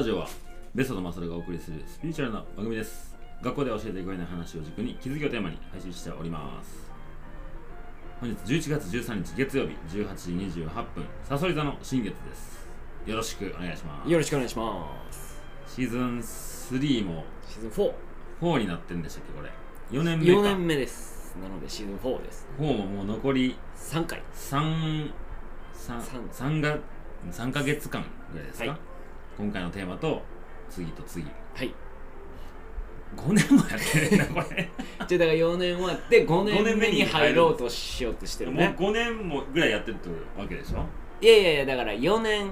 ラジオはベストとマサルがお送りするスピリチュアルな番組です。学校では教えていくれない話を軸に気づきをテーマに配信しております。本日11月13日月曜日18時28分サソリ座の新月です。よろしくお願いします。よろしくお願いします。シーズン3もシーズン4 4になってるんでしたっけこれ。4年目か。4年目です。なのでシーズン4です。4ももう残り3回。3 3, 3が3ヶ月間ぐらいですか、はい今回のテーマと次と次。はい。5年もやってるなこれ。じゃあだから4年終わって5五年年目に入ろうとしようとしてるもうね5年もぐらいやってるってわけでしょ？いやいやいやだから4年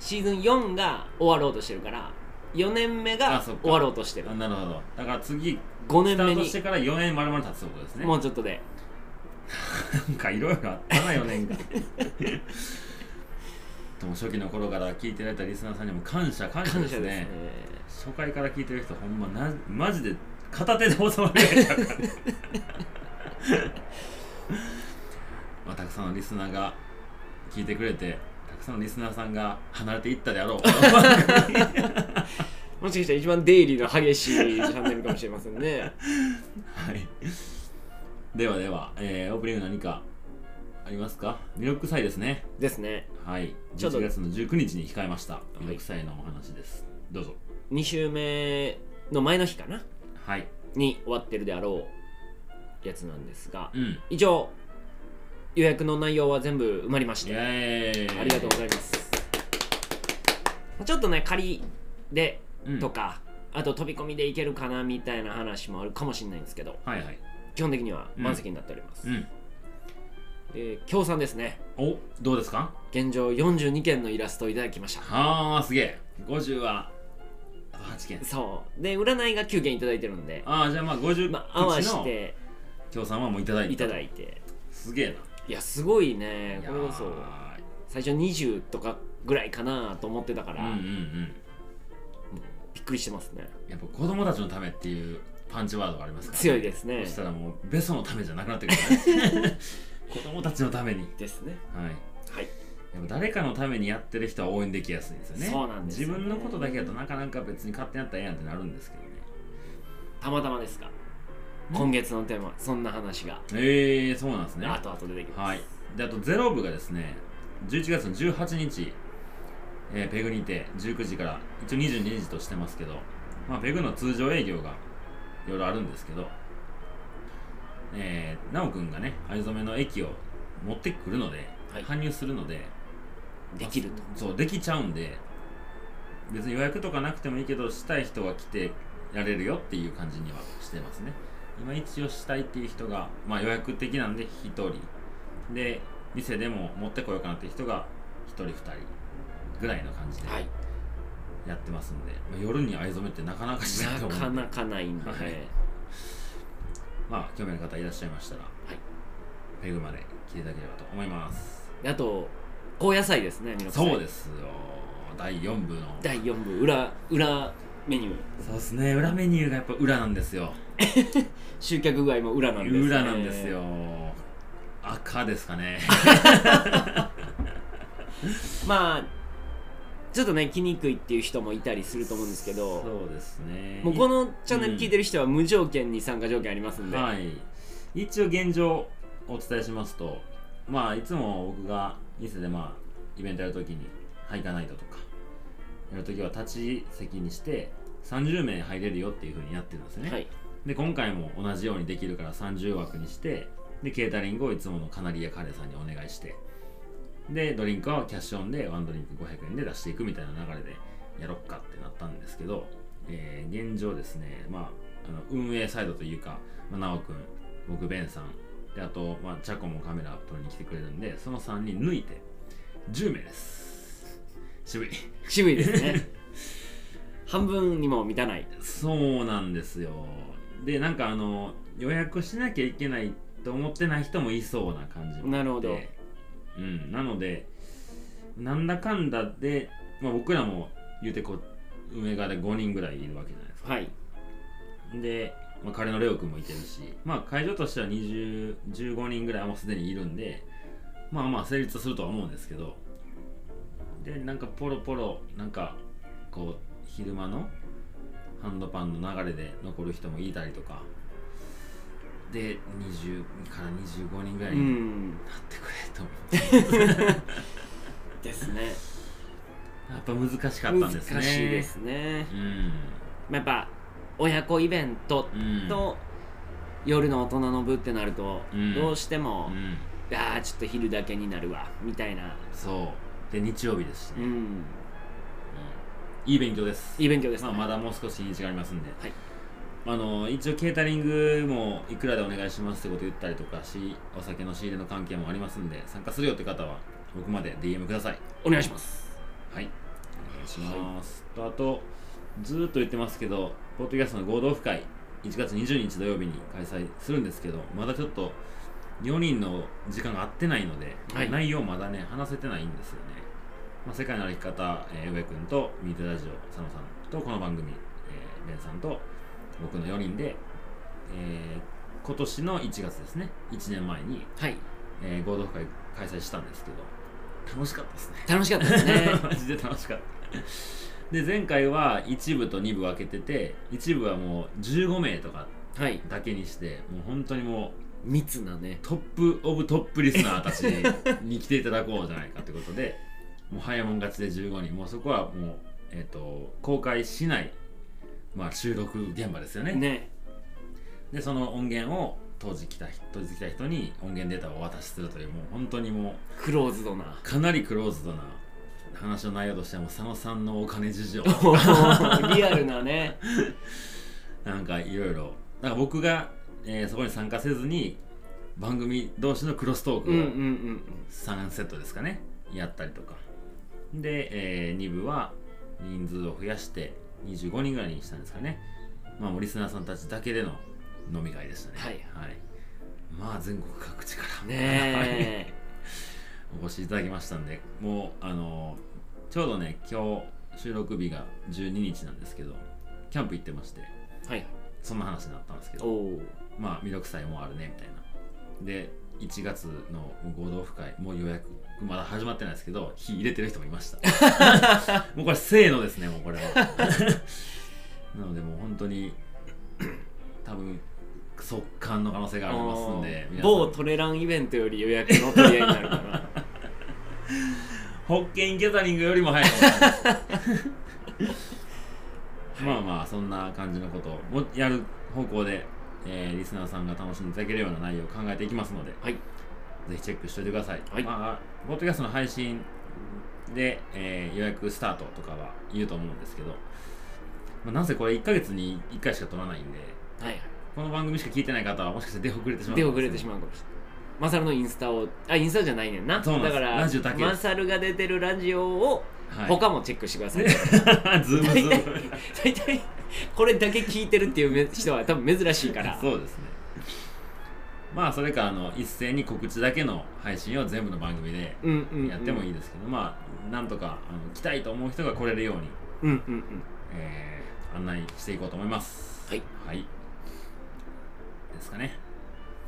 シーズン4が終わろうとしてるから4年目あがそっか。終わろうとしてる。あなるほど。だから次5スタ年目にートしてから4年丸々経つってことですね。もうちょっとで。なんかいろいろあったな4年間 でも初期の頃から聞いてられたリスナーさんにも感謝感謝ですね。ね。初回から聞いてる人ほんまなマジで片手で収まるぐらいだからねまあ、たくさんのリスナーが聞いてくれてたくさんのリスナーさんが離れていったであろう。もしかしたら一番出入りの激しいチャンネルかもしれませんね。はい。ではでは、えーオープニング何かありますか？魅力祭ですね。ですね。はい。ちょうど11月の19日に控えました。魅力祭のお話です、どうぞ。2週目の前の日かな？はい。に終わってるであろうやつなんですがうん。以上予約の内容は全部埋まりましイてエーイ。ありがとうございます。ちょっとね仮でうん。とか、あと飛び込みでいけるかなみたいな話もあるかもしれないんですけどはいはい。基本的には満席になっております、うんで協賛ですね。おどうですか？現状42件のイラストをいただきました。はあすげえ。50はあと8件。そう。で占いが9件いただいてるんで。ああじゃあまあ50まあ合わして協賛はもういただいていただいて。すげえいやすごいね。これこそや最初20とかぐらいかなと思ってたから、ーうんうんうん。びっくりしてますね。やっぱ子供たちのためっていうパンチワードがありますから、強いですね。そしたらもうベソのためじゃなくなってくるね 子供たちのためにですね。はい。はい。やっぱ誰かのためにやってる人は応援できやすいんですよね。そうなんですよね。自分のことだけだとなかなか別に勝手にやったらええやんってなるんですけどね。たまたまですが今月のテーマそんな話が。えー、そうなんですね。後々出てきます、はい。であとゼロ部がですね11月の18日、えーペグにて19時から一応22時としてますけど、まあ、ペグの通常営業がいろいろあるんですけどえー、なおくんがね藍染めの液を持ってくるので、はい。搬入するのでできると。そうできちゃうんで別に予約とかなくてもいいけどしたい人が来てやれるよっていう感じにはしてますね。今一応したいっていう人が、まあ、予約的なんで1人。で店でも持ってこようかなっていう人が1人2人ぐらいの感じではい。やってますんで、まあ、夜に藍染めってなかなかしないと思うかなかないんで、はいまあ興味ある方いらっしゃいましたら、はい。ペグまで来ていただければと思います。であと高野菜ですね皆さん。そうですよ。第4部の。第4部裏裏メニュー。そうですね。裏メニューがやっぱ裏なんですよ。集客具合も裏なんです、ね、裏なんですよ。赤ですかね。まあちょっとね来にくいっていう人もいたりすると思うんですけどそうですね。もうこのチャンネル聞いてる人は無条件に参加条件ありますんで、はい。一応現状お伝えしますとまあいつも僕が店でまあイベントやるときにハイカナイトとかやるときは立ち席にして30名入れるよっていうふうにやってるんですよね、はい。で今回も同じようにできるから30枠にしてでケータリングをいつものカナリアカレーさんにお願いしてでドリンクはキャッシュオンでワンドリンク500円で出していくみたいな流れでやろっかってなったんですけど、えー現状ですね、まあ、あの運営サイドというか、まあ、直くん僕ベンさんであと、まあ、チャコもカメラ撮りに来てくれるんでその3人抜いて10名です。渋い。渋いですね。半分にも満たない。そうなんですよ。でなんかあの予約しなきゃいけないと思ってない人もいそうな感じもなるほどうんなのでなんだかんだで、まあ、僕らも言うてこう運営側で5人ぐらいいるわけじゃないですか。はい。で、まあ、彼のレオ君もいてるし、まあ、会場としては20 15人ぐらいはもうすでにいるんでまあまあ成立するとは思うんですけどでなんかポロポロなんかこう昼間のハンドパンの流れで残る人もいたりとかで20から25人ぐらいうにん。なってくれと思って、ですね。やっぱ難しかったんですね。難しいですね。うん。まあやっぱ親子イベントうん。と夜の大人の部ってなると、うん。どうしても、うん。ああちょっと昼だけになるわみたいな、そう。で日曜日ですしね、うん、いい勉強です。いい勉強ですね、まあ、まだもう少し日にちがありますんで、はいあの一応ケータリングもいくらでお願いしますってこと言ったりとかしお酒の仕入れの関係もありますんで参加するよって方は僕まで DM ください。お願いします。はい。お願い。します、とあとずーっと言ってますけどポッドキャストの合同オフ会1月20日土曜日に開催するんですけどまだちょっと4人の時間が合ってないので、はい。内容まだね話せてないんですよね、まあ、世界の歩き方、えー、上君とミートラジオ佐野さんとこの番組、えーベンさんと僕の4人で、えー今年の1月ですね。1年前に、はい。えー合同会開催したんですけど楽しかったですね。楽しかったですね。マジで楽しかった。で前回は1部と2部分けてて1部はもう15名とかはい。だけにしてもう本当にもう密なね。トップオブトップリスナーたちに来ていただこうじゃないかということでもう早もん勝ちで15人。もうそこはもう、えー、と公開しない、まあ、収録現場ですよね。ね。でその音源を当時来た人当日来た人に音源データをお渡しするというもう本当にもうクローズドな。かなりクローズドな話の内容としてはもう佐野さんのお金事情。リアルなね。なんかいろいろ。なんか僕が、えーそこに参加せずに番組同士のクロストークをうんうんうん3セットですかね。やったりとか。で、え2部は人数を増やして25人ぐらいにしたんですかね。まあもうリスナーさんたちだけでの飲み会でしたね。はい。まあ全国各地から。うんねお越しいただきましたんでもうあのちょうどね今日収録日が12日なんですけどキャンプ行ってましてえはい。そんな話になったんですけどおおまあ魅力祭もあるねみたいな。で1月の合同オフ会もう予約まだ始まってないですけど日入れてる人もいました。もうこれせーのですねもうこれは。なのでもう本当に多分速乾の可能性がありますんで某トレランイベントより予約の取り合いになるから。ホッケンケタリングよりも早いまあまあそんな感じのことをもやる方向で、えーリスナーさんが楽しんでいただけるような内容を考えていきますので、はいぜひチェックしておいてください、はい。まあ、ポッドキャストの配信で、えー予約スタートとかは言うと思うんですけど、まあ、なんせこれ1ヶ月に1回しか撮らないんではいはい。この番組しか聞いてない方はもしかして出遅れてしまう出遅れてしうまうかもしれない。マサルのインスタをあインスタじゃないねんな。そうだからラジオだけマサルが出てるラジオをはい、他もチェックしてください、ズームズ大体ーム大体これだけ聞いてるっていう人は多分珍しいから。そうですねまあそれかあの一斉に告知だけの配信を全部の番組でやってもいいですけど、まあなんとかあの来たいと思う人が来れるように、うんうんうん。えー案内していこうと思います。はい。はい。ですかね。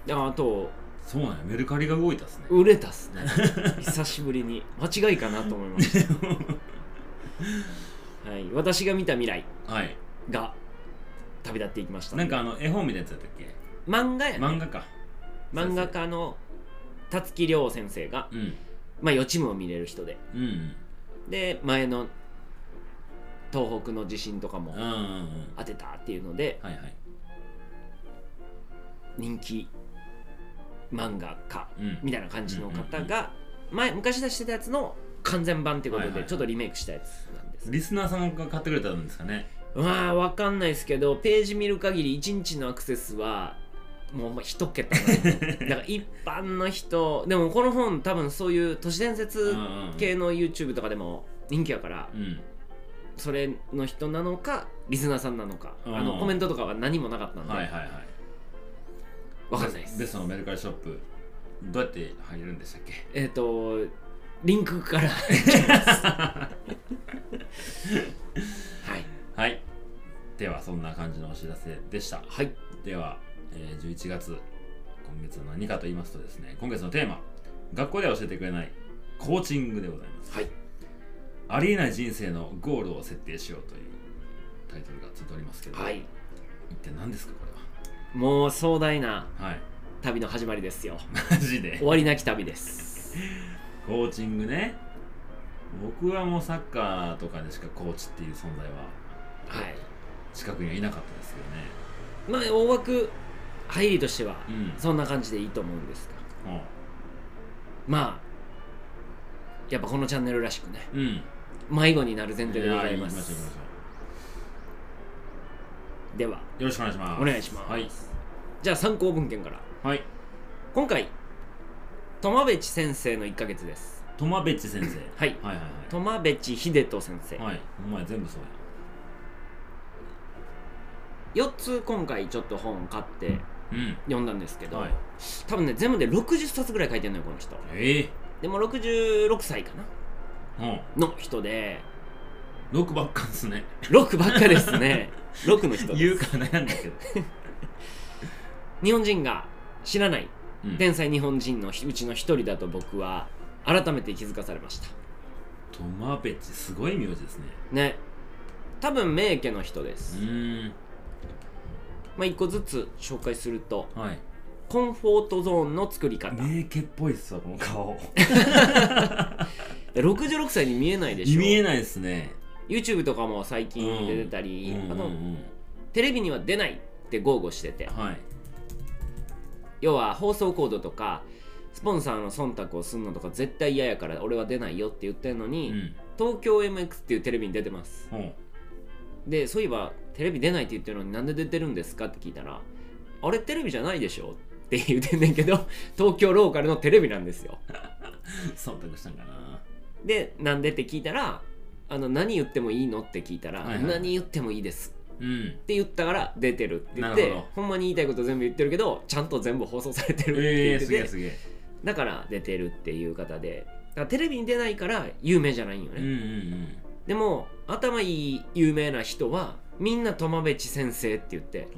であとそうなんや。メルカリが動いたっすね。売れたっすね。久しぶりに。間違いかなと思いました はい。私が見た未来はい。が旅立っていきました。なんかあの絵本みたいなやつやったっけ？漫画やね。漫画か漫画家の辰木亮先生が、うん。まあ、予知夢を見れる人で。うん。うんで前の東北の地震とかも当てたっていうのではいはい。人気漫画家うん。みたいな感じの方が前昔出してたやつの完全版っていうことはいはいでちょっとリメイクしたやつなんです、リスナーさんが買ってくれたんですかね。まあわかんないですけどページ見る限り1日のアクセスはもう一桁なだから一般の人でもこの本多分そういう都市伝説系の YouTube とかでも人気やからうん。それの人なのかリスナーさんなのかうん。あのコメントとかは何もなかったんで、はいはいはい。わかんないです。ベストのメルカリショップどうやって入れるんでしたっけ？えっ、とリンクから。はい。はい。ではそんな感じのお知らせでした。はい。では、えー11月今月は何かと言いますとですね今月のテーマ学校では教えてくれないコーチングでございます。はい。ありえない人生のゴールを設定しようというタイトルがついておりますけど、はい。一体何ですかこもう壮大な旅の始まりですよ。マジで？終わりなき旅です。コーチングね。僕はもうサッカーとかでしかコーチっていう存在ははい。近くにはいなかったですけどね。まあ大枠入りとしてはうん。そんな感じでいいと思うんですがはまあやっぱこのチャンネルらしくね。あうん。迷子になる前提でございます。では。よろしくお願いします。お願いします。はい。じゃあ参考文献から。はい。今回苫部知先生の1ヶ月です。トマベッチ先生。はい。はいはい苫部知秀人先生、はい。はいお前全部そう4つ今回ちょっと本買ってやうん読んだんですけど、はい。多分ね全部で60冊ぐらい書いてんのよこの人。ええ。でも66歳かな。うん。の人で。6ばっかですね。6ばっかですね。6の人です。言うから悩んだけど、日本人が知らないうん。天才日本人のうちの一人だと僕は改めて気づかされました。トマベッチすごい名字ですね。ね。多分名家の人でうす、ーんまあ一個ずつ紹介するとはい。コンフォートゾーンの作り方。名家っぽいっすわこの顔。66歳に見えないでしょ。見えないですね。YouTube とかも最近出てたり、あのテレビには出ないって豪語してて。はい。要は放送コードとかスポンサーの忖度をすんのとか絶対嫌やから俺は出ないよって言ってんのうに、ん。東京 MX っていうテレビに出てます。でそういえばテレビ出ないって言ってるのになんで出てるんですか？って聞いたらあれテレビじゃないでしょ？って言ってんねんけど 東京ローカルのテレビなんですよ。忖度したんかな。でなんで？って聞いたらあの何言ってもいいの？って聞いたら、はいはい何言ってもいいですうん。って言ったから出てるって言ってほんまに言いたいこと全部言ってるけどちゃんと全部放送されてるってええ言ってて、えすげえだから出てるっていう方でテレビに出ないから有名じゃないんよね、うんうん。でも頭いい有名な人はみんな苫部知先生って言って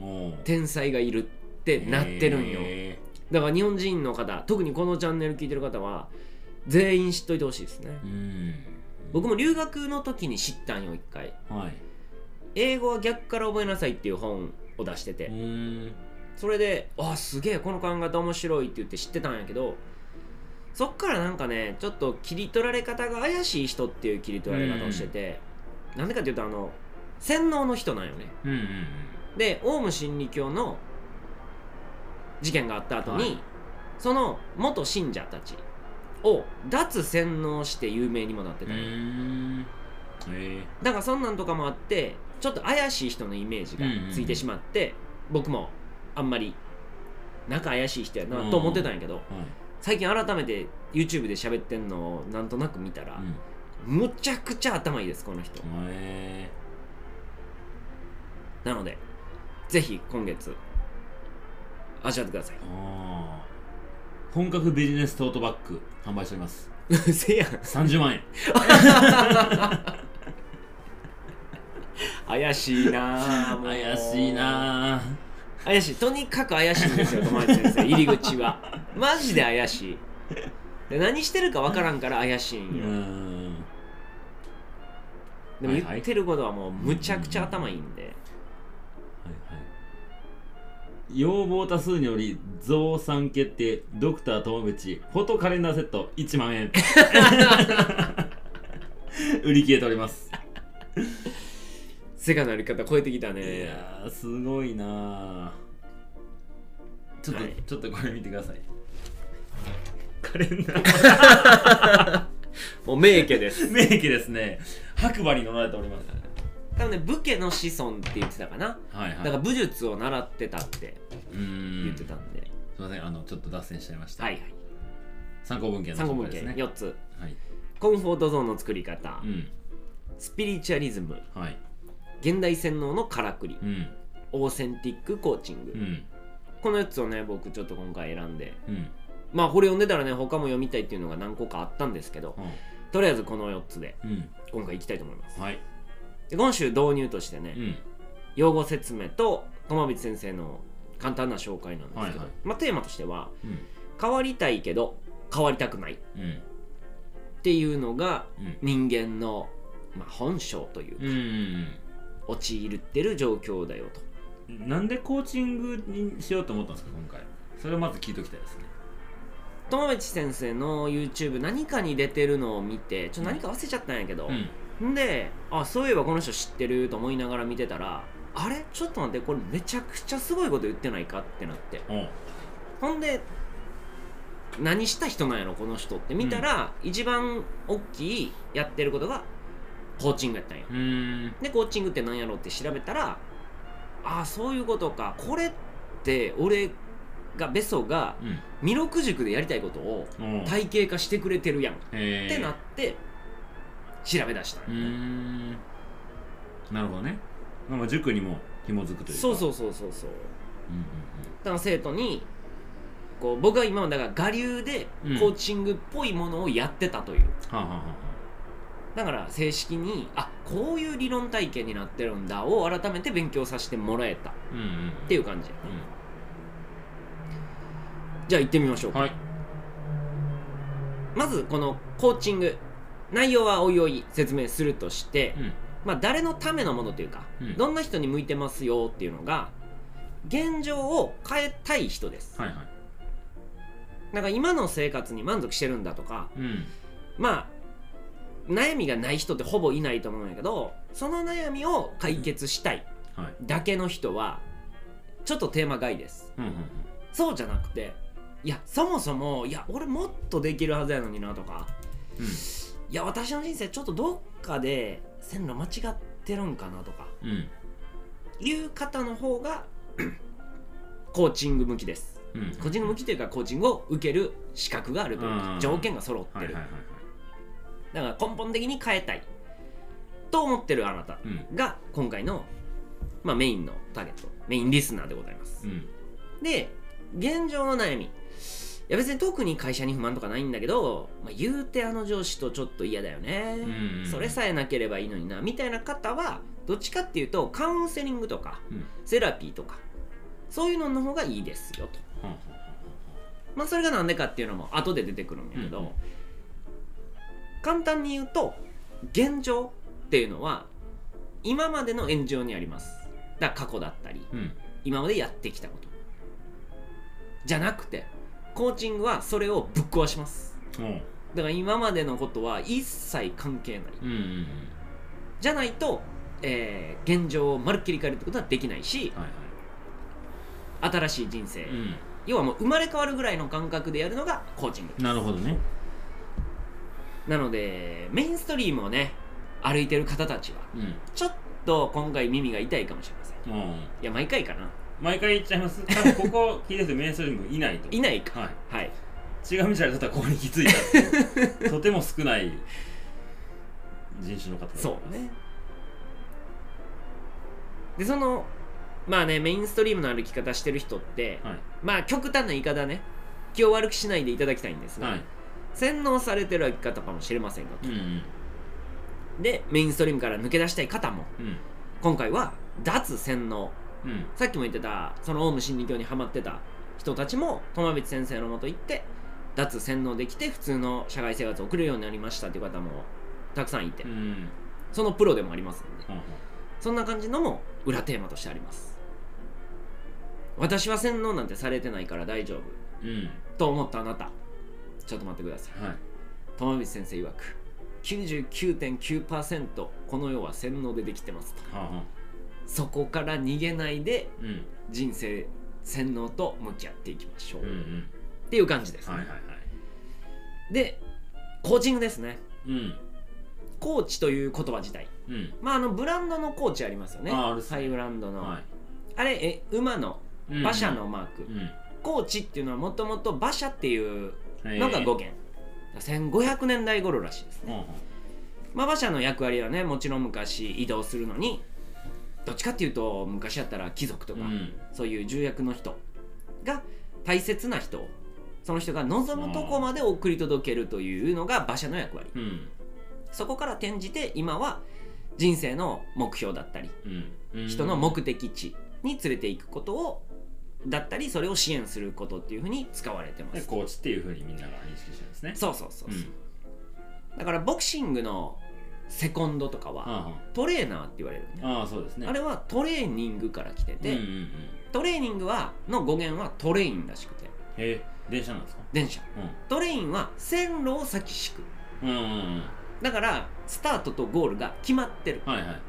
天才がいるってなってるんよ、へだから日本人の方特にこのチャンネル聞いてる方は全員知っといてほしいですね。僕も留学の時に知ったんよ一回。はい。英語は逆から覚えなさいっていう本を出してて、それで「あすげえこの考え方面白い」って言って知ってたんやけどそっからなんかねちょっと切り取られ方が怪しい人っていう切り取られ方をしてて、なんでかっていうとあの洗脳の人なんよね。うんうんでオウム真理教の事件があった後に、はい。その元信者たちを脱洗脳して有名にもなってうんうたんよ、ー。んへえだからそんなんとかもあってちょっと怪しい人のイメージがついてしまって、僕もあんまり仲怪しい人やなと思ってたんやけど、はい。最近改めて YouTube で喋ってんのをなんとなく見たら、うん。むちゃくちゃ頭いいですこの人、へなのでぜひ今月味わってください。ーあー。本格ビジネストートバッグ販売しております。せやん。30万円。怪しいなあもう。怪しいな怪しい。とにかく怪しいんですよ友達先生。入り口は。マジで怪しい。で何してるか分からんから怪しいんうよ、でもはいはい言ってることはもうむちゃくちゃ頭いいんで、要望多数により増産決定ドクター友淵フォトカレンダーセット1万円。売り切れております。世界のやり方超えてきたいねやーすごいなー。ちょっと、はい。ちょっとこれ見てください。カレンダー。もう名家です。名家ですね。白馬に乗られております多分ね武家の子孫って言ってたかな。はいはい。だから武術を習ってたって言ってたんで、すいませんあのちょっと脱線しちゃいました、はいはい。参考文献の参考文献紹介ですね。4つ。はい。コンフォートゾーンの作り方、うん。スピリチュアリズム。はい。現代洗脳のからくりうん。オーセンティックコーチング、うん。この4つをね僕ちょっと今回選んで。うん。まあこれ読んでたらね他も読みたいっていうのが何個かあったんですけど。とりあえずこの4つでうん。今回いきたいと思います。はいで今週導入としてね、うん。用語説明と友光先生の簡単な紹介なんですけど、はいはい。まあ、テーマとしてはうん。変わりたいけど変わりたくない。っうん。ていうのがうん。人間の、まあ、本性というか、うん。陥ってる状況だよと。なんでコーチングにしようと思ったんですか今回。それをまず聞いときたいですね友道先生の YouTube 何かに出てるのを見てちょっと何か忘れちゃったんやけど、ん。であそういえばこの人知ってると思いながら見てたらあれ？ちょっと待ってこれめちゃくちゃすごいこと言ってないかってなって。うん。ほんで何した人なんやろこの人って。見たら、一番大きいやってることがコーチングやったんようん。でコーチングって何やろって調べたらああそういうことか。これって俺がベソがうん。弥勒塾でやりたいことをうん。体系化してくれてるやん。っへてなって調べ出したなるほどね。まあ塾にも紐づくというか。そうそうそうそうそう。うんうんだから生徒にこう僕は今までだから我流でうん。コーチングっぽいものをやってたという、はあ、はあはあはだから正式にあこういう理論体系になってるんだを改めて勉強させてもらえた。っあ、うんうん。ていう感じ、じゃあ行ってみましょう。か、うんはい。まずこのコーチング。内容はおいおい説明するとして、うん。まあ、誰のためのものというか、うん。どんな人に向いてますよっていうのが現状を変えたい人です。はいはい。なんか今の生活に満足してるんだとかうん。まあ悩みがない人ってほぼいないと思うんやけどその悩みを解決したいはい。だけの人はちょっとテーマ外です。うんうん。そうじゃなくていやそもそもいや俺もっとできるはずやのになとか。うん。いや私の人生ちょっとどっかで線路間違ってるんかなとか。うん。いう方の方が コーチング向きです。うん。うんコーチング向きというかコーチングを受ける資格があるといううん。か条件が揃ってる。はいはいはいはい。だから根本的に変えたい。と思ってるあなたうん。が今回の、まあ、メインのターゲット。メインリスナーでございます。うん。で現状の悩み。いや別に特に会社に不満とかないんだけど、まあ、言うてあの上司とちょっと嫌だよね、うんうん。それさえなければいいのになみたいな方はどっちかっていうとカウンセリングとかうん。セラピーとかそういうのの方がいいですよと。はあはまあそれがなんでかっていうのも後で出てくるんだけど、うんうん。簡単に言うと現状っていうのは今までの炎上にあります。だ過去だったりあうん。今までやってきたこと。じゃなくてコーチングはそれをぶっ壊します。だから今までのことは一切関係ない。うんうんじゃないと、えー現状をまるっきり変えるってことはできないしうんはい。新しい人生、はい要はもう生まれ変わるぐらいの感覚でやるのがコーチングうんなるほどね。なのでメインストリームをね歩いてる方たちはうん。ちょっと今回耳が痛いかもしれません。いもうや毎回かな毎回言っちゃいます。多分ここ聞いててメインストリームいないといないか。はい。はい。違う道だったらここに気づいた とても少ない人種の方そうね。でそのまあねメインストリームの歩き方してる人って、はい。まあ極端な言い方ね。気を悪くしないでいただきたいんですが、はい。洗脳されてる歩き方かもしれませんがうんうん。でメインストリームから抜け出したい方もうん。今回は脱洗脳うん。さっきも言ってたそのオウム真理教にハマってた人たちも友光先生のもと行って脱洗脳できて普通の社会生活を送れるようになりましたっていう方もたくさんいて、うん。そのプロでもありますんで。ほんそんな感じのも裏テーマとしてあります。私は洗脳なんてされてないから大丈夫。うん。と思ったあなた。ちょっと待ってください。はい。友光先生曰く99.9%この世は洗脳でできてますと。はあはあそこから逃げないでうん。人生洗脳と向き合っていきましょう、っうんうん。ていう感じです、ね。はいはいはい。でコーチングですね。うん。コーチという言葉自体。うん。まああのブランドのコーチありますよね。ハイブランドの、はい。あれえ馬のうん馬車のマーク、うん。コーチっていうのはもともと馬車っていうのがえー。語源、1500年代頃らしいですね、ほんほん。まあ、馬車の役割はねもちろん昔移動するのにどっちかっていうと昔やったら貴族とか、うん。そういう重役の人が大切な人をその人が望むとこまで送り届けるというのが馬車の役割。うん。そこから転じて今は人生の目標だったりうん。うん。人の目的地に連れていくことをだったりそれを支援することっていうふうに使われてまですコーチっていうふうにみんなが認識してるんですね。そうそうそうそう、うん。だからボクシングのセコンドとかはあトレーナーって言われるね。あそうですね。あれはトレーニングから来てて、トレーニングはの語源はトレインらしくて。へえ電車なんですか？電車。トレインは線路を先敷く。うんうんうん。うんだからスタートとゴールが決まってる。はいはい。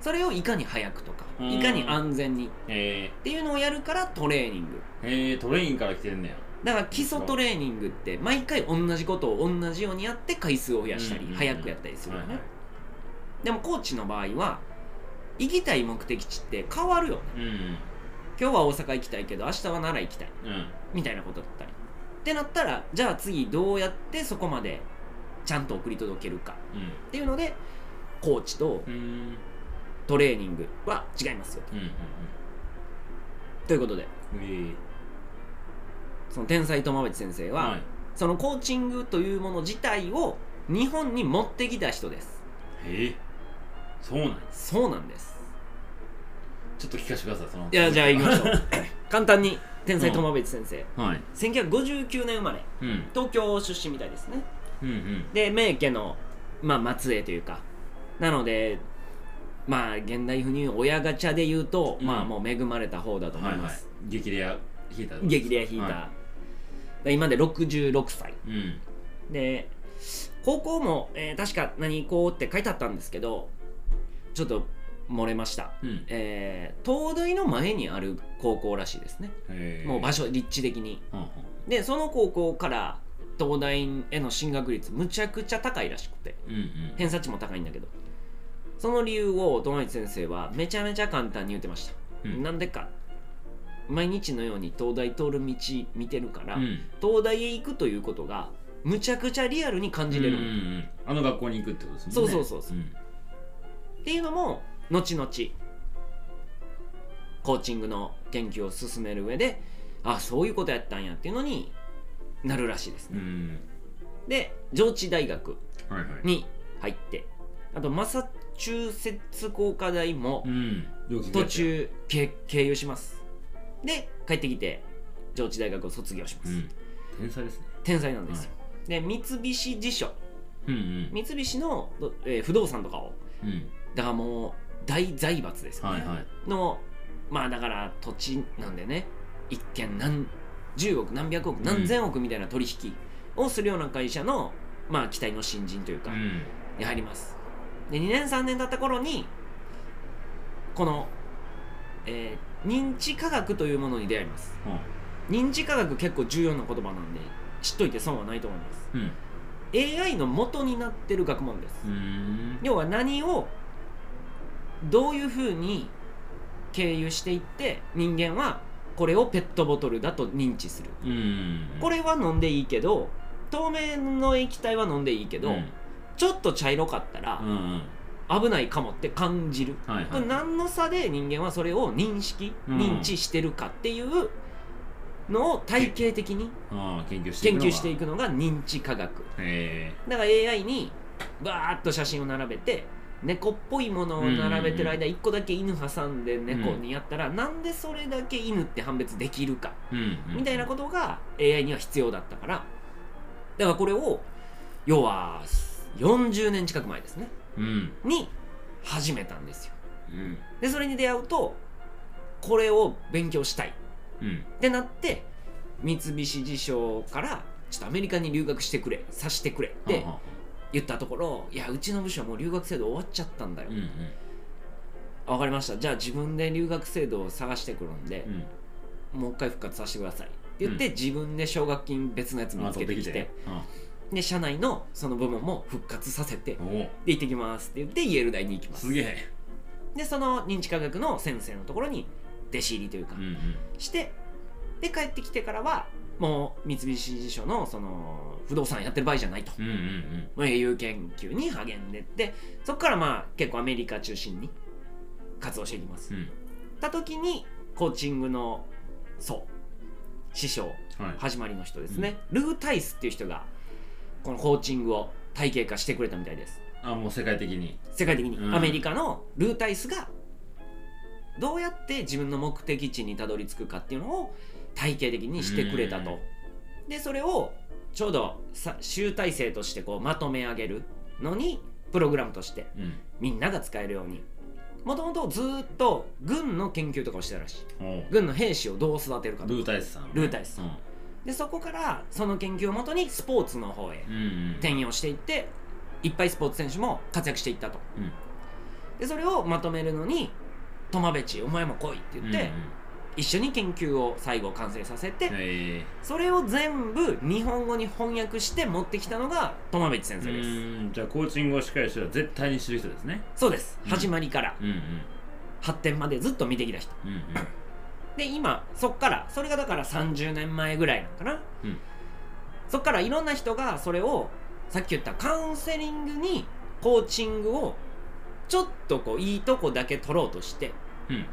それをいかに早くとかうん。いかに安全にっへていうのをやるからトレーニング。えへえトレインから来てんねやだから基礎トレーニングって毎回同じことを同じようにやって回数を増やしたり早くやったりするよね、はいはい。でもコーチの場合は行きたい目的地って変わるよね。うん今日は大阪行きたいけど明日は奈良行きたい。うん。みたいなことだったり。ってなったらじゃあ次どうやってそこまでちゃんと送り届けるか。っていうのでコーチとトレーニングは違いますよと。うんうんということで。うんへその天才友淵先生は、えはい。そのコーチングというもの自体を日本に持ってきた人です。へえ。そうなんや。そうなんです。ちょっと聞かせてくださいその。いやじゃあ行きましょう。簡単に天才友淵先生、はい。1959年生まれ。うん。東京出身みたいですね。うんうん。で名家の、まあ、末裔というか。なのでまあ現代風に言う親ガチャで言うと、うん。まあもう恵まれた方だと思はいいはいます、激レアヒーター激レアヒーター、はで今で66歳。うん。で高校も、えー確か何こうって書いてあったんですけどちょっと漏れました、うん。えー東大の前にある高校らしいですね。もう場所立地的に。はんはん。でその高校から東大への進学率むちゃくちゃ高いらしくて。うんうん偏差値も高いんだけど。その理由を友達先生はめちゃめちゃ簡単に言ってました、うん。なんでか毎日のように東大通る道見てるから、うん。東大へ行くということがむちゃくちゃリアルに感じれる、うんあの学校に行くってことですね。そうそうそうそう。うん。っていうのも後々コーチングの研究を進める上であそういうことやったんやっていうのになるらしいですね、うん。で上智大学はいはい。に入ってあとマサチューセッツ工科大も途中経経由しますで帰ってきて上智大学を卒業します、うん。天才ですね。天才なんですよ、で三菱地所。うんうん。三菱の、えー不動産とかをうん。だからもう大財閥ですよね、はいはい。のまあだから土地なんでね一見何十億何百億何千億みたいな取引をするような会社の、まあ期待の新人というか、うん。に入ります。で2年3年経った頃にこの、えー認知科学というものに出会います。は認知科学結構重要な言葉なんで知っといて損はないと思います。うん。AI の元になってる学問です。要は何をどういうふうに経由していって人間はこれをペットボトルだと認知する。うん。これは飲んでいいけど透明の液体は飲んでいいけど、うん。ちょっと茶色かったらうんうん危ないかもって感じる、これはい。はい何の差で人間はそれを認識、うん。認知してるかっていうのを体系的に研究していくのが。認知科学。へだから AI にバーッと写真を並べて猫っぽいものを並べてる間1個だけ犬挟んで猫にやったら、なんでそれだけ犬って判別できるかみたいなことが AI には必要だったから。だからこれを要は40年近く前ですね。うんに始めたんですよ。うん。でそれに出会うとこれを勉強したい。うん。ってなって三菱地所からちょっとアメリカに留学してくれさしてくれって言ったところいやうちの部署はもう留学制度終わっちゃったんだよ、うんうん。わかりました。じゃあ自分で留学制度を探してくるんでう、ん。もう一回復活させてくださいって言って、自分で奨学金別のやつ見あつけてきて。取ってで社内のその部門も復活させてで行ってきますって言ってイェール大に行きます。すげえ。でその認知科学の先生のところに弟子入りというか、うんうん。してで帰ってきてからはもう三菱地所のその不動産やってる場合じゃないと、うんうんうん。研究に励んでってそこからまあ結構アメリカ中心に活動していきます、うん。た時にコーチングのそう師匠はい。始まりの人ですね、ルー・タイスっていう人がこのコーチングを体系化してくれたみたいです。あもう世界的に。世界的に、うん。アメリカのルー・タイスがどうやって自分の目的地にたどり着くかっていうのを体系的にしてくれたと、でそれをちょうどさ集大成としてこうまとめ上げるのにプログラムとしてうん。みんなが使えるように。もともとずーっと軍の研究とかをしてたらしい。おう。軍の兵士をどう育てるかとか。ルータイスさんね。ルータイスさん。うでそこからその研究をもとにスポーツの方へ転用していっていっぱいスポーツ選手も活躍していったと。うん。でそれをまとめるのに「トマベチお前も来い」って言って、うんうん。一緒に研究を最後完成させて、え。それを全部日本語に翻訳して持ってきたのがトマベチ先ー生です、うん。じゃあコーチングをしっかりしては絶対に知る人ですね。そうです、うん始まりから。うんうん。発展までずっと見てきた人。うんうんで今そっからそれがだから30年前ぐらいなのかな、うん。そっからいろんな人がそれをさっき言ったカウンセリングにコーチングをちょっとこういいとこだけ取ろうとしてうん。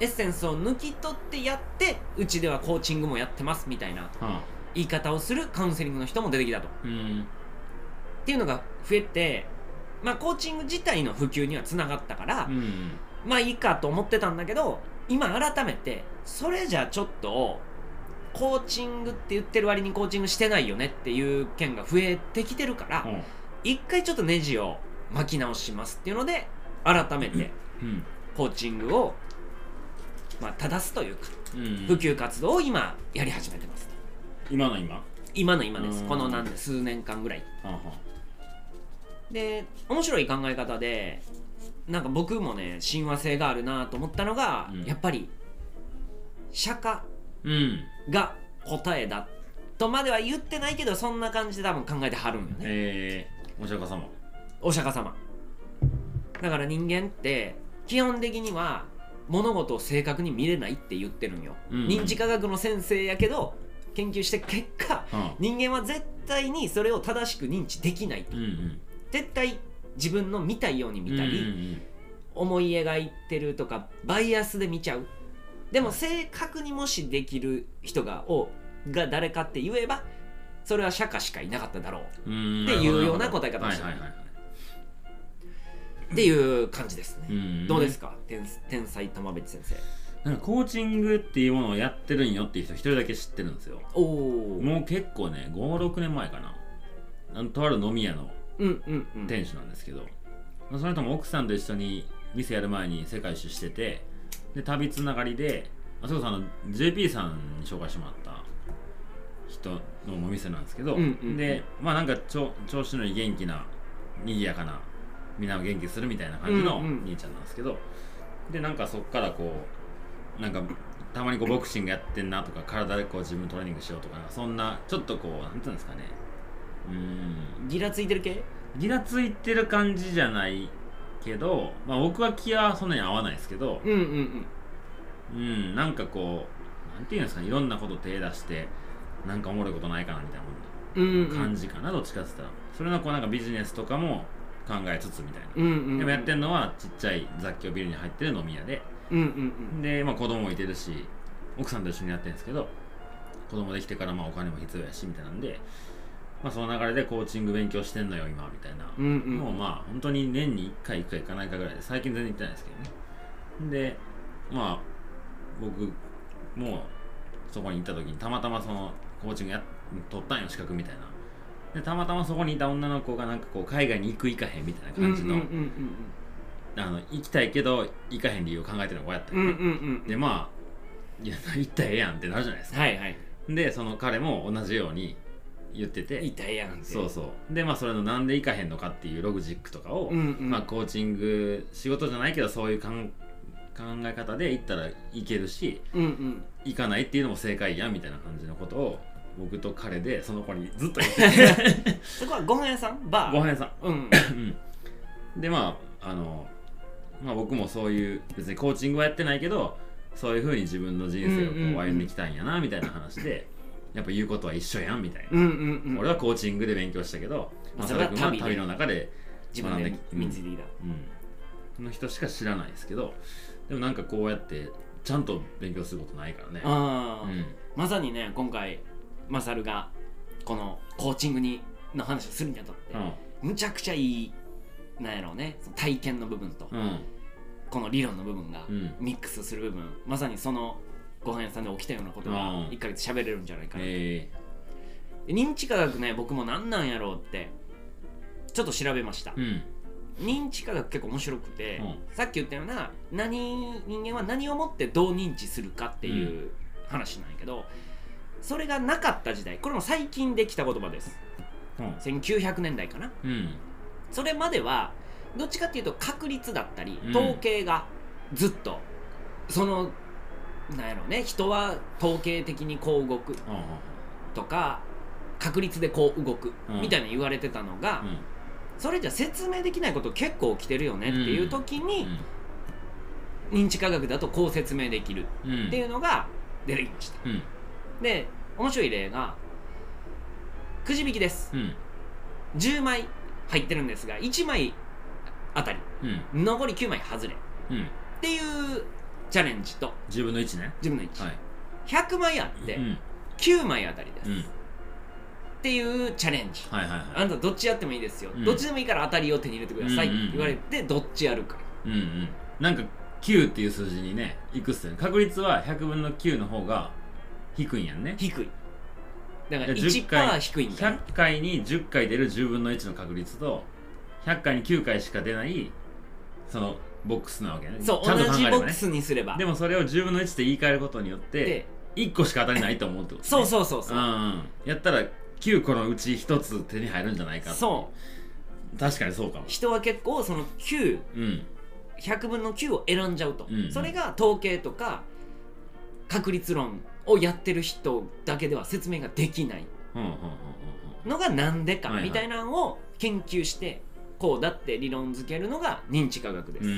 エッセンスを抜き取ってやってうちではコーチングもやってますみたいなはあ言い方をするカウンセリングの人も出てきたと。っうん。ていうのが増えてまあコーチング自体の普及にはつながったから、うん。まあいいかと思ってたんだけど今改めてそれじゃちょっとコーチングって言ってる割にコーチングしてないよねっていう件が増えてきてるからうん。一回ちょっとネジを巻き直しますっていうので改めてうん。コーチングをまあ正すというかうん。普及活動を今やり始めてます今の今？今の今です。うん。このなんで数年間ぐらい。はあはで面白い考え方でなんか僕もね親和性があるなと思ったのが、うん。やっぱり釈迦が答えだとまでは言ってないけどそんな感じで多分考えてはるんよね。えー、お釈迦様。お釈迦様。だから人間って基本的には物事を正確に見れないって言ってるんよ、うん。認知科学の先生やけど研究して結果はあ人間は絶対にそれを正しく認知できないうんうん。絶対自分の見たいように見たり、うんうん。思い描いてるとかバイアスで見ちゃうでも正確にもしできる人がをが誰かって言えばそれは釈迦しかいなかっただろう。うんっていうような答え方をしてる。はいはいっていう感じですね、うんどうですか？天天才玉別先生。なんかコーチングっていうものをやってるんよっていう人一人だけ知ってるんですよ。おおもう結構ね56年前かな。とある飲み屋のうんうんうん。店主なんですけど、まあその人も奥さんと一緒に店やる前に世界一周しててで旅つながりであそこそあの JP さんに紹介してもらった人のお店なんですけど、うんうんうん。でまあなんか調調子のいい元気な賑やかなみんなを元気するみたいな感じのうんうん。兄ちゃんなんですけど、でなんかそっからこうなんかたまにこうボクシングやってんなとか体でこう自分トレーニングしようとかそんなちょっとこうなんていうんですかね。うーん。ギラついてる系？ギラついてる感じじゃないけど、まあ、僕は気はそんなに合わないですけど、うんうんうん。うん、なんかこうなんていうんですかねいろんなこと手出してなんかおもろいことないかなみたいうんうん。な感じかな、どっちかって言ったら。それのこうなんかビジネスとかも考えつつみたいな、うんうんうん。でもやってんのはちっちゃい雑居ビルに入ってる飲み屋で。うんうん。で、まあ、子供もいてるし奥さんと一緒にやってるんですけど子供できてからまあお金も必要やしみたいなんで、まあ、その流れでコーチング勉強してんのよ今みたいな。うんうん。うんもうまあ本当に年に1回行くか行かないかぐらいで最近全然行ってないですけどね。でまあ僕もそこに行った時にたまたまそのコーチングや取ったんよ資格みたいな。でたまたまそこにいた女の子がなんかこう海外に行く行かへんみたいな感じの,、うんうんうんあの行きたいけど行かへん理由を考えてる子やったんよね、うんうんうんうん。でまあいや行ったらええやんってなるじゃないですか。はいはい。でその彼も同じように言ってて。痛いやんって。そうそう。でまあそれのなんで行かへんのかっていうログジックとかを、うんうん。まあ、コーチング仕事じゃないけどそういう考え方で行ったらいけるしうんうん。行かないっていうのも正解やみたいな感じのことを僕と彼でその子にずっと言ってて。そこはご飯屋さん？バー。ご飯屋さん。うんうん。でまああの、まあ、僕もそういう別にコーチングはやってないけどそういうふうに自分の人生をこうんうんうんう歩んできたんやなみたいな話でやっぱ言うことは一緒やんみたいな、うんうんうん。俺はコーチングで勉強したけど、まあ、それは佐々君は旅の中で自分で学んで身についてきたうん、の人しか知らないですけどでもなんかこうやってちゃんと勉強することないからね。うん。まさにね今回マサルがこのコーチングにの話をするにあたって、むちゃくちゃいいなんやろうね体験の部分と、うんうん。この理論の部分がうん。ミックスする部分まさにそのご飯屋さんで起きたようなことがうん。1ヶ月喋れるんじゃないかな、え。認知科学ね僕も何なんやろうってちょっと調べました、ー、うん。認知科学結構面白くて、うさっき言ったような何人間は何をもってどう認知するかっていう話なんやけど、それがなかった時代これも最近できた言葉です。うん。1900年代かな。うん。それまではどっちかっていうと確率だったりうん。統計がずっと、そのなんやろうね。人は統計的にこう動く。とか確率でこう動く。うん。みたいな言われてたのが、うん。それじゃ説明できないこと結構起きてるよねっていう時に、認知科学だとこう説明できるうん。っていうのが出てきました。うん。で面白い例がくじ引きです。うん。10枚入ってるんですが1枚あたり。うん。残り9枚外れ。っうん。ていうチャレンジと。10分の1ね。自分の1、はい。100枚あってうん。9枚あたりです、うん。っていうチャレンジ。はいはいはい。あなたどっちやってもいいですよ、うん。どっちでもいいから当たりを手に入れてくださいっうんうんうん。て言われてどっちやるか。うんうん。なんか9っていう数字にねいくっすよね。確率は100分の9の方が低いんやんね。低い。だからじゃあ10回1%低いんだよ100回に10回出る10分の1の確率と100回に9回しか出ないそのボックスなわけね。そうちゃんと同考えればね。じボックスにすれば。でもそれを10分の1って言い換えることによってで1個しか当たりないと思うってこと、ね、そうそうそうそう。うん。うんやったら9個のうち1つ手に入るんじゃないかそう。確かにそうかも。人は結構その9100うん。分の9を選んじゃうと、うん。それが統計とか確率論をやってる人だけでは説明ができない。うんうんうんうん。のがなんでかはいはい。みたいなのを研究してこうだって理論付けるのが認知科学です、う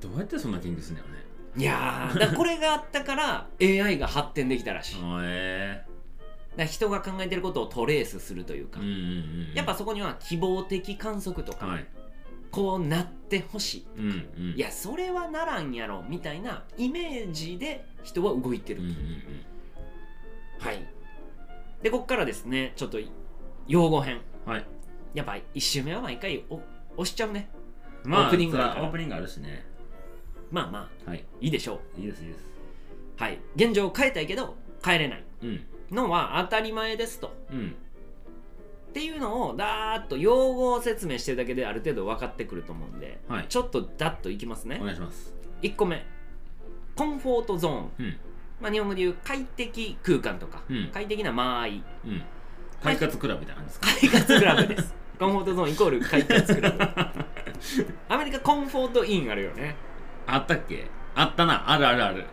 どうやってそんな研究するんだよね。いやーだこれがあったから AI が発展できたらしい。えら人が考えてることをトレースするというか、えうんうんうん。やっぱそこには希望的観測とか、はい。こうなってほしい。うんうん。いやそれはならんやろみたいなイメージで人は動いてる。と、うんうんうん。はい。でこっからですねちょっと用語編はい。やっぱ1周目は毎回お押しちゃうね。まあオープニングオープニングあるしね。まあまあはい。いいでしょいいですいいです。うはい。現状を変えたいけど変えれない。うん。のは当たり前ですと。うん。っていうのをだーっと用語を説明してるだけである程度分かってくると思うんではい。ちょっとダッといきますね。お願いします。1個目。コンフォートゾーン、うん。まあ、日本語で言う快適空間とか、うん。快適な間合い。うん快活クラブみたいな感じですか？快活クラブです。コンフォートゾーンイコール快活クラブ。アメリカコンフォートインあるよね。あったっけ？あったな。あるあるある。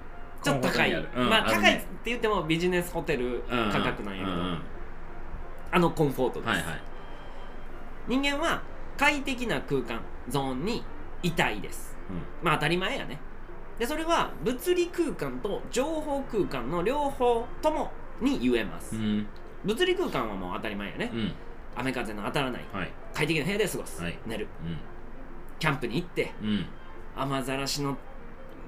ちょっと高い、うんまあ高いって言ってもビジネスホテルうんうん価格なんやけど、うん。うんあのコンフォートです、はいはい。人間は快適な空間ゾーンにいたいです。まあ当たり前やね。でそれは物理空間と情報空間の両方ともに言えます、うんうん物理空間はもう当たり前やね、うん。雨風の当たらない。はい。快適な部屋で過ごす、はい。寝る。うん。キャンプに行ってうん。雨ざらしの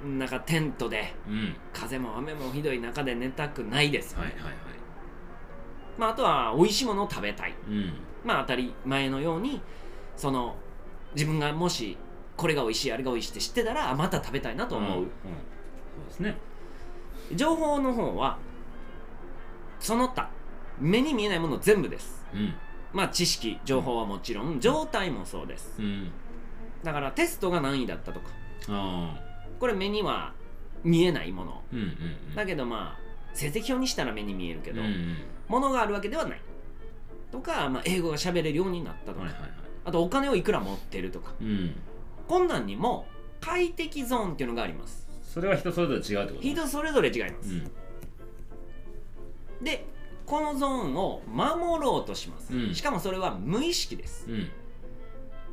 中テントでうん。風も雨もひどい中で寝たくないです。よね、はいはいはい。まあ、あとは美味しいものを食べたい。うん。まあ当たり前のようにその自分がもしこれが美味しいあれが美味しいって知ってたらあまた食べたいなと思う、ん。そうですね。情報の方はその他目に見えないもの全部です。うん。まあ知識情報はもちろん状態もそうです。うん。だからテストが何位だったとか。これ目には見えないもの。うんうんうん。だけどまあ成績表にしたら目に見えるけど、うんうん。ものがあるわけではない。とか、まあ、英語が喋れるようになったとか、はいはいはい。あとお金をいくら持ってるとか。うん。こんなんにも快適ゾーンっていうのがあります。それは人それぞれ違うってこと？人それぞれ違います、うん。でこのゾーンを守ろうとします、うん。しかもそれは無意識です。うん。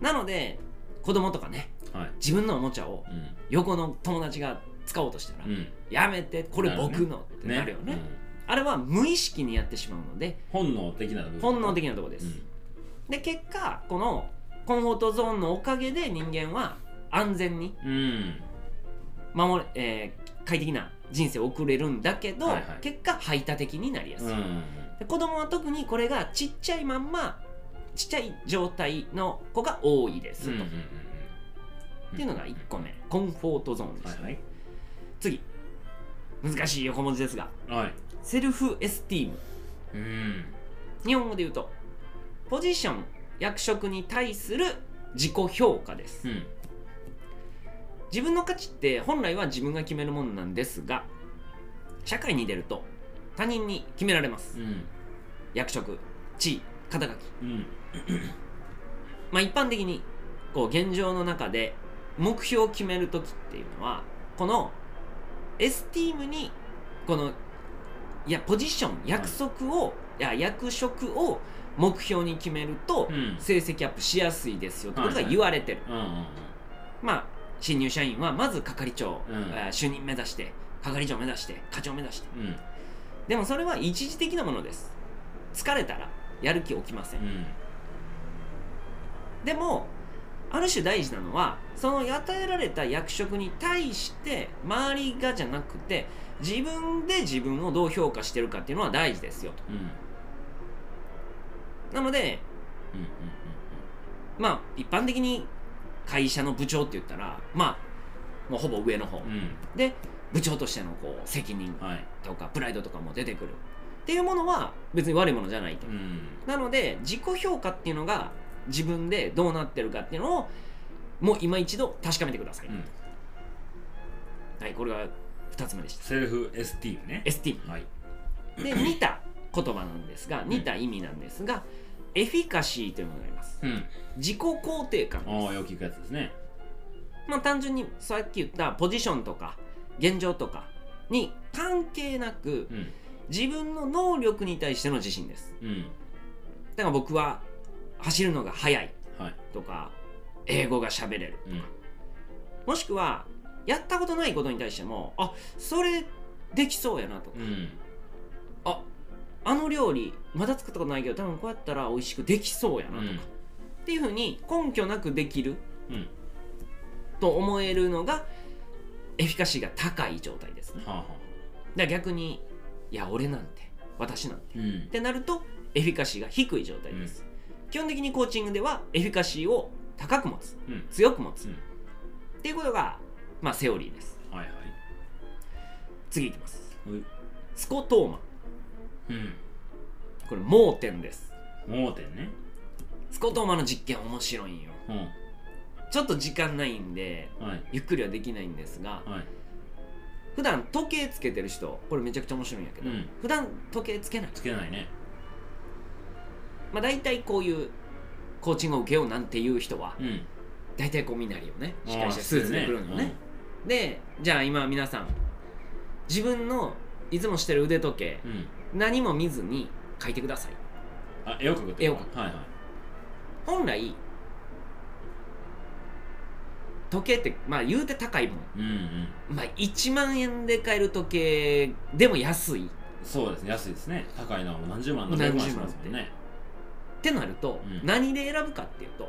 なので子供とかねはい。自分のおもちゃをうん。横の友達が使おうとしたら、うん。やめてこれ僕のってなるよね。うん。あれは無意識にやってしまうので本能的な部分本能的なところです、うん。で結果このコンフォートゾーンのおかげで人間は安全にうん。守れ、えー快適な人生を送れるんだけど、はいはい。結果排他的になりやすい、うんで子供は特にこれがちっちゃいまんまちっちゃい状態の子が多いですと、うんうんうんっていうのが1個目。コンフォートゾーンです、はいはい。次。難しい横文字ですが。はい。セルフエスティーム。うん。日本語で言うとポジション役職に対する自己評価です。うん自分の価値って本来は自分が決めるものなんですが社会に出ると他人に決められます。うん。役職地位肩書き。うん。まあ一般的にこう現状の中で目標を決める時っていうのはこのエスティームにこのいやポジション約束を、い、や役職を目標に決めるとうん。成績アップしやすいですよってことが言われてる、まあ新入社員はまず係長、うん。えー主任目指して係長目指して課長目指して。うん。でもそれは一時的なものです。疲れたらやる気起きません。うん。でもある種大事なのはその与えられた役職に対して周りがじゃなくて自分で自分をどう評価してるかっていうのは大事ですよと。うん。なのでうんうんまあ一般的に会社の部長って言ったらまあもうほぼ上の方、うん。で部長としてのこう責任とかプライドとかも出てくる。っていうものは別に悪いものじゃないと、うん。なので自己評価っていうのが自分でどうなってるかっていうのをもう今一度確かめてください、うん。はいこれが2つ目でした。セルフエスティームね。ST はい。で似た言葉なんですが似た意味なんですが、エフィカシーというものがあります。うん。自己肯定感ああよく聞くやつですね。まあ単純にさっき言ったポジションとか現状とかに関係なくうん。自分の能力に対しての自信です。うん。だから僕は走るのが速いはい。とか英語が喋れるうん。もしくはやったことないことに対してもあそれできそうやなとかあの料理まだ作ったことないけど多分こうやったら美味しくできそうやなとか、うん。っていうふうに根拠なくできる。うん。と思えるのがエフィカシーが高い状態ですね。はあはあ。ら逆にいや俺なんて私なんて。うん。ってなるとエフィカシーが低い状態です、基本的にコーチングではエフィカシーを高く持つ。うん。強く持つ、うん。っていうことがまあセオリーです。はいはい。次いきます。スコトーマうん。これ盲点です。盲点ね。スコトーマの実験面白いんよ。うん。ちょっと時間ないんではい。ゆっくりはできないんですがはい。普段時計つけてる人これめちゃくちゃ面白いんやけど、うん。普段時計つけない。つけないね。まあ大体こういうコーチングを受けようなんていう人はうん。大体こう見なりよね。しっかりしたあースーツで来るのね。でじゃあ今皆さん自分のいつもしてる腕時計うんうん何も見ずに書いてください。あ絵を描くって絵を描ことはいはい。本来時計ってまあ言うて高いもん。うんうん。まあ1万円で買える時計でも安い。そうですね。安いですね。高いのはもう何十万何百万しますもんね。ってなると、うん。何で選ぶかっていうと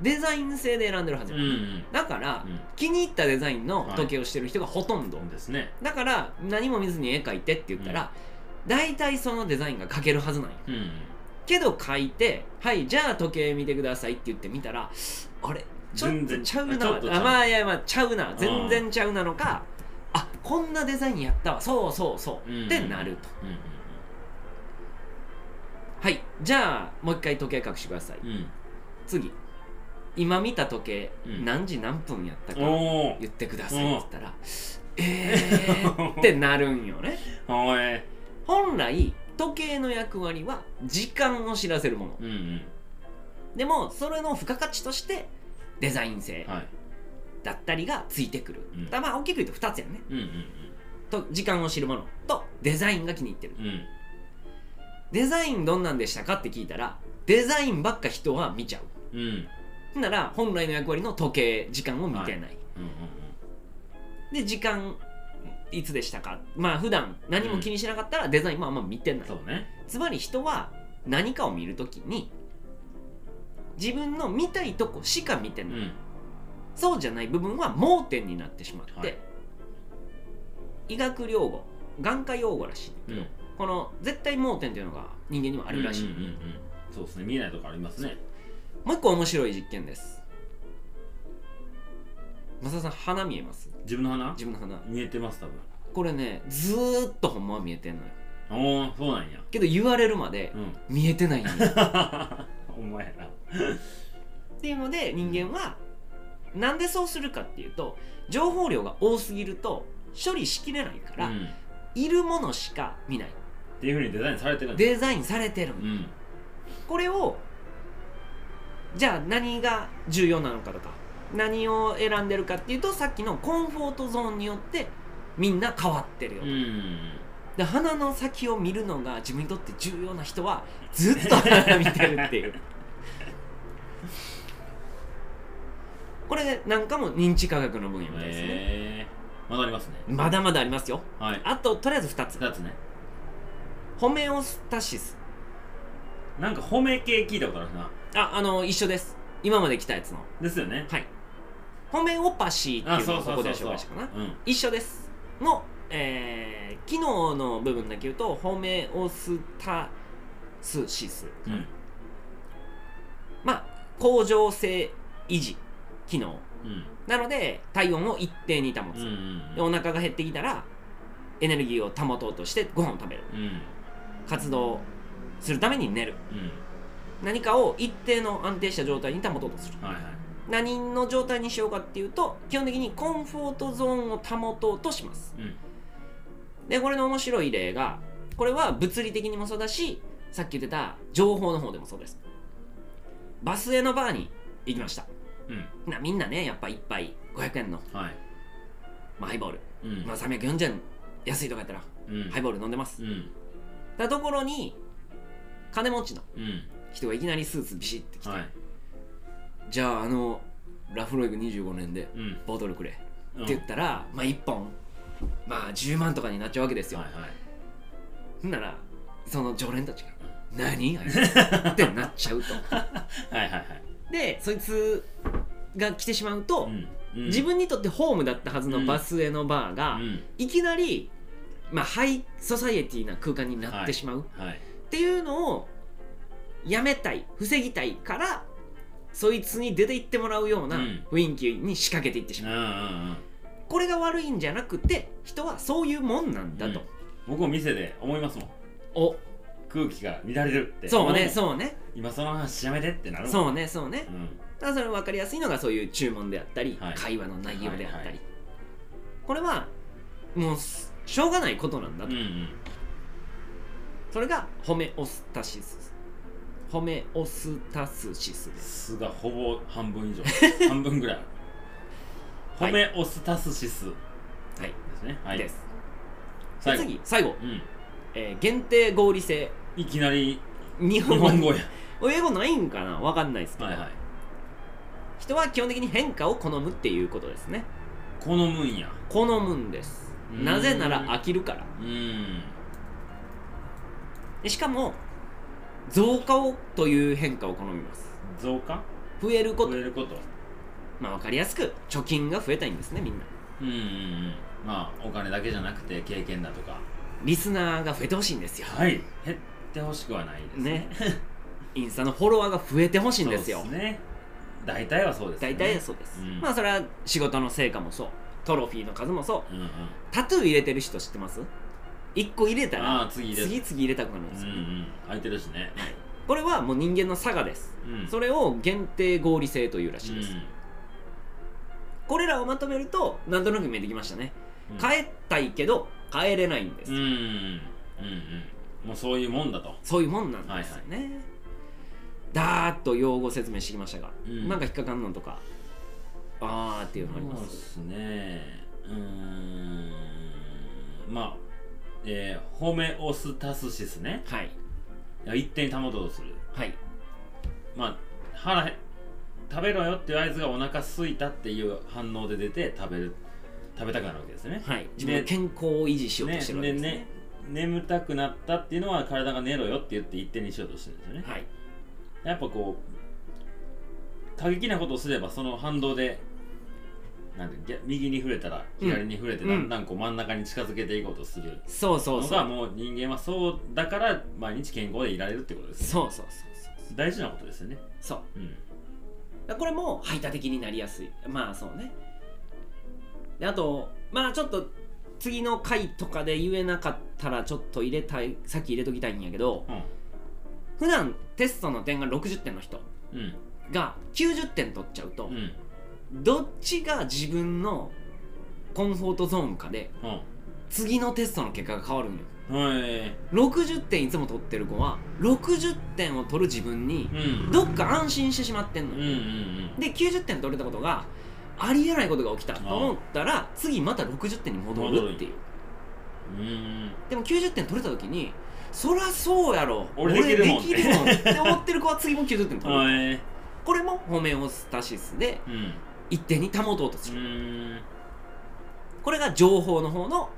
デザイン性で選んでるはずや、うんうん。だから、うん。気に入ったデザインの時計をしてる人がほとんど、そうですね。だから何も見ずに絵描いてって言ったら、大体そのデザインが描けるはずなんよ。うん。けど描いてはいじゃあ時計見てくださいって言ってみたらあれちょっとちゃうな。あまあいやまあちゃうな。全然ちゃうなのかあこんなデザインやったわ。そうそうそう、うん。ってなると。うんうんはいじゃあもう一回時計隠してください。うん。次。今見た時計、うん。何時何分やったか言ってくださいって言ったらえーってなるんよね 本来時計の役割は時間を知らせるもの。うんうん。でもそれの付加価値としてデザイン性はい。だったりがついてくる、うん。だからまあ大きく言うと2つやね。うんうんと時間を知るもの。とデザインが気に入ってる。うん。うんデザインどんなんでしたかって聞いたらデザインばっか人は見ちゃう。うん。ほんなら本来の役割の時計時間を見てない、うんうん。で時間いつでしたか？まあ普段何も気にしなかったらデザインもあんま見てない、そうね。つまり人は何かを見るときに自分の見たいとこしか見てない、うん。そうじゃない部分は盲点になってしまって、はい。医学用語眼科用語らしいうん。この絶対盲点というのが人間にはあるらしい、うんうんうんうん。そうですね。見えないとこありますね。もう一個面白い実験です増田さん鼻見えます？自分の鼻？自分の鼻。見えてます多分。これねずーっとほんまは見えてんのよ。おおそうなんや。けど言われるまでうん。見えてないんよ。お前なっていうので人間はなんでそうするかっていうと情報量が多すぎると処理しきれないから、うん、っいるものしか見ない。ていうふうにデザインされてるんだ。デザインされてる。うん。これをじゃあ何が重要なのかとか何を選んでるかっていうとさっきのコンフォートゾーンによってみんな変わってるよ、うん。で鼻の先を見るのが自分にとって重要な人はずっと鼻見てるっていう。これなんかも認知科学の分野みたいですね、えー、まだありますね。まだまだありますよ。はい。あととりあえず2つ。2つね。ホメオスタシス。なんか褒め系聞いたことあるな。ああの一緒です。今まで来たやつの。ですよね。はいホメオパシーっていうのをここで紹介したかな。うん。一緒です。の、えー、機能の部分だけ言うとホメオスタスシス、うん。まあ恒常性維持機能。うん。なので体温を一定に保つ、うんうん。でお腹が減ってきたらエネルギーを保とうとしてご飯を食べる。うん。活動するために寝る。うん。何かを一定の安定した状態に保とうとする。はいはい何の状態にしようかっていうと基本的にコンフォートゾーンを保とうとします。うん。でこれの面白い例がこれは物理的にもそうだしさっき言ってた情報の方でもそうです。バスへのバーに行きました。うん。なみんなねやっぱ一杯500円の、はい。まあ、ハイボール、うん。まあ、340円安いとかやったらうん。ハイボール飲んでます。うん。たところに金持ちのうん。人がいきなりスーツビシッて着て、はいじゃああのラフロイグ25年でうん。ボトルくれ。うん。って言ったら、まあ1本まあ10万とかになっちゃうわけですよ、はいはい。ほんならその常連たちが「何？あいつ」ってなっちゃうと。はいはいはい。でそいつが来てしまうと、うん。うん。自分にとってホームだったはずのバスへのバーが、うん。いきなり、まあ、ハイソサイエティな空間になってしまう、はい。っていうのをやめたい防ぎたいからそいつに出て行ってもらうようなうん。雰囲気に仕掛けていってしうんまう、うんうんこれが悪いんじゃなくて人はそういうもんなんだと、うん。僕も店で思いますもん。お。空気が乱れるって。そうねうそうね。今その話やめてってなるそうねそうね。うん。だからそれ分かりやすいのがそういう注文であったり、はい。会話の内容であったり、はいはいこれはもうししょうがないことなんだと、うんうん。それがホメオスタシスホメオスタスシスです。スがほぼ半分以上。半分ぐらい。ホはい。メオスタスシス。ではい、すね。はい。です。最後。次。最後、うん。えー限定合理性。いきなり日日本語。本語や。英語ないんかな？わかんないですけど、はいはい。人は基本的に変化を好むっていうことですね。好むんや。好むんです。うん。なぜなら飽きるから。うん。でしかも増加をという変化を好みます。増加？増えること。増えること。まあ分かりやすく貯金が増えたいんですねみんな。うんうんうん。まあお金だけじゃなくて経験だとか。リスナーが増えてほしいんですよ。はい。減ってほしくはないですね。インスタのフォロワーが増えてほしいんですよ。そうね。大体はそうですよ大ね体そうです、うん。まあそれは仕事の成果もそう。トロフィーの数もそう。うんうん。タトゥー入れてる人知ってます？1個入れたあらあ次入れる次々入れたくなるんですよ、うんうん。空いてるしね。これはもう人間の差がです、うん。それを限定合理性というらしいです、うん。これらをまとめるとなんとなく見えてきましたね、うん。帰ったいけど帰れないんです、うんうんうんうん。もうそういうもんだと。そういうもんなんですよね、だーっと用語説明してきましたが、うん。なんか引っかかんのとかあーっていうのありまそうですすね。うーん。まあえー、ホメオスタスシスね。はい。一定に保とうとする。はい。まあ腹へ食べろよっていう合図がお腹空いたっていう反応で出て食べる食べたくなるわけですね。はい。自分の健康を維持しようとしてるわけですね。ね眠たくなったっていうのは体が寝ろよって言って一定にしようとしてるんですよね。はい。やっぱこう過激なことをすればその反動でなんて逆右に触れたら左に触れてうんだんだん。こう真ん中に近づけていこうとする。そうそうのそう。がもう人間はそうだから毎日健康でいられるってことですそうそうそうそう大事なことですよね。そう。うん。だこれも排他的になりやすい。まあそうね。であとまあちょっと次の回とかで言えなかったらちょっと入れたいさっき入れときたいんやけどうん。普段テストの点が60点の人うん。が90点取っちゃうと、うんどっちが自分のコンフォートゾーンかでうん次のテストの結果が変わるんよ。はい。60点いつも取ってる子は60点を取る自分にうん。どっか安心してしまってんのよ、うんうんで90点取れたことがありえないことが起きたと思ったら次また60点に戻るっていう。うんうん。でも90点取れた時にそりゃそうやろ。俺できるもん俺できるもんって思ってる子は次も90点取る。はい。これもホメオスタシスでうん一定に保とうとすうる、ん。これが情報の方の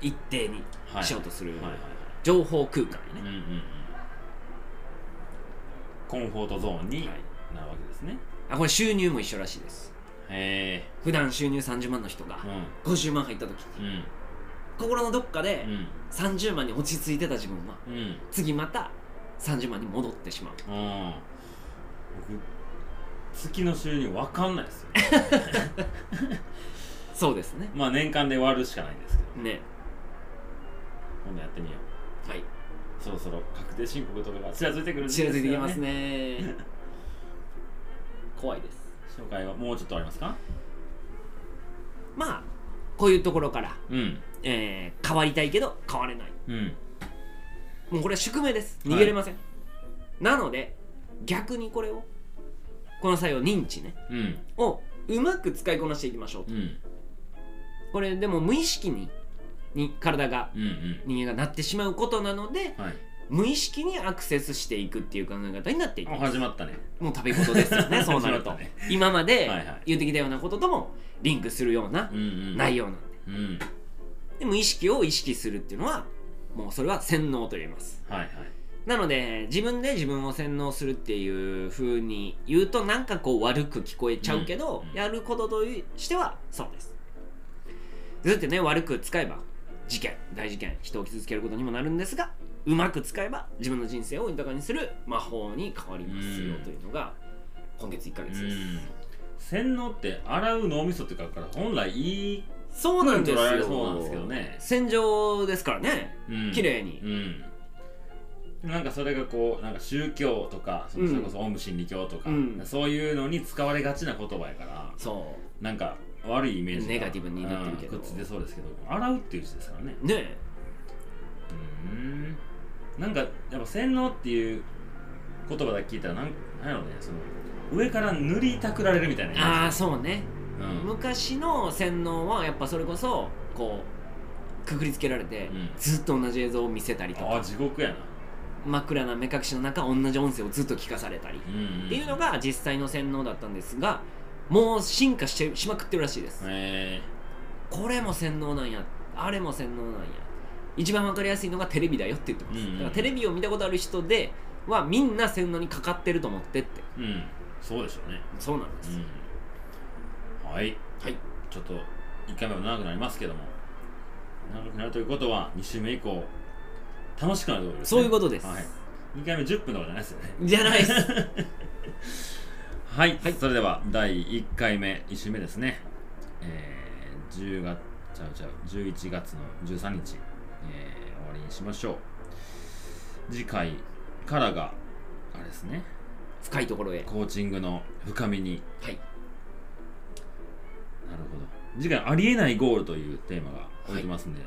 一定にはいしようとする。はい。はい。はい情報空間うんにね、うんうん。コンフォートゾーンにはい。なるわけですね。あこれ収入も一緒らしいです。へ普段収入30万の人がえ50万入った時。うん。うん心のどっかでうん。30万に落ち着いてた自分はうん。次また30万に戻ってしまう。うん。僕月の収入わかんないですよ。そうですね。まあ年間で割るしかないんですけど。ね。今度やってみよう。はい。そろそろ確定申告とかがちらついてくる時期近づいてきよますね。怖いです。紹介はもうちょっとありますか？まあこういうところから、うん。えー変わりたいけど変われない。うん。もうこれは宿命です。はい。逃げれません、なので逆にこれをこの作用認知ね。うん。をうまく使いこなしていきましょうと。うん。これでも無意識にに体がうんうん。人間がなってしまうことなのではい。無意識にアクセスしていくっていう考え方になっていきあます。始まったね。もう食べ事ですよね そうなると、ね。今まで言ってきたようなことともリンクするようなうんうん。内容なんで。うん。で無意識を意識するっていうのはもうそれは洗脳と言います。はいはいなので自分で自分を洗脳するっていう風に言うとなんかこう悪く聞こえちゃうけど、うんうんやることとしてはそうです。ずってね悪く使えば事件大事件人を傷つけることにもなるんですがうまく使えば自分の人生を豊かにする魔法に変わりますようんというのが今月1ヶう月です、ん。洗脳って洗う脳みそって書くから本来いいそうなんですよ。そうなんですけどね。洗浄ですからね。うん。綺麗に。うんなんかそれがこうなんか宗教とかそのうん。それこそオウム真理教とか、うん。そういうのに使われがちな言葉やからそなんか悪いイメージがネガティブになってるけど。うんくっついてそうですけど洗うっていう字ですからね。うねうん。なんかやっぱ洗脳っていう言葉だけ聞いたらなんなんやろうねその上から塗りたくられるみたいなイメージ。ああそうね。うん。昔の洗脳はやっぱそれこそこうくくりつけられて、うん。ずっと同じ映像を見せたりとああか地獄やな、真っ暗な目隠しの中同じ音声をずっと聞かされたり、っていうのが実際の洗脳だったんですがもう進化してしまくってるらしいです、えこれも洗脳なんや。あれも洗脳なんや。一番わかりやすいのがテレビだよって言ってます、うんうん。だからテレビを見たことある人ではみんな洗脳にかかってると思ってって。ー、うん。そうでしょうね。そうなんです、うん。はい。はい。ちょっと1回目も長くなりますけども。長くなるということは2週目以降楽しくなるということです、ね、そういうことです。はい、2回目10分とかじゃないですよね。じゃないです。はい、はい。それでは第1回目1週目ですね。えー、10月ちゃうちゃう11月の13日、えー、終わりにしましょう。次回からがあれですね。深いところへ。コーチングの深みに。はい。なるほど。次回ありえないゴールというテーマが置いてますんで、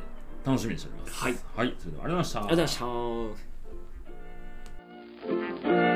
楽しみにしております。はい、はい、それではありがとうございました。ありがとうございました。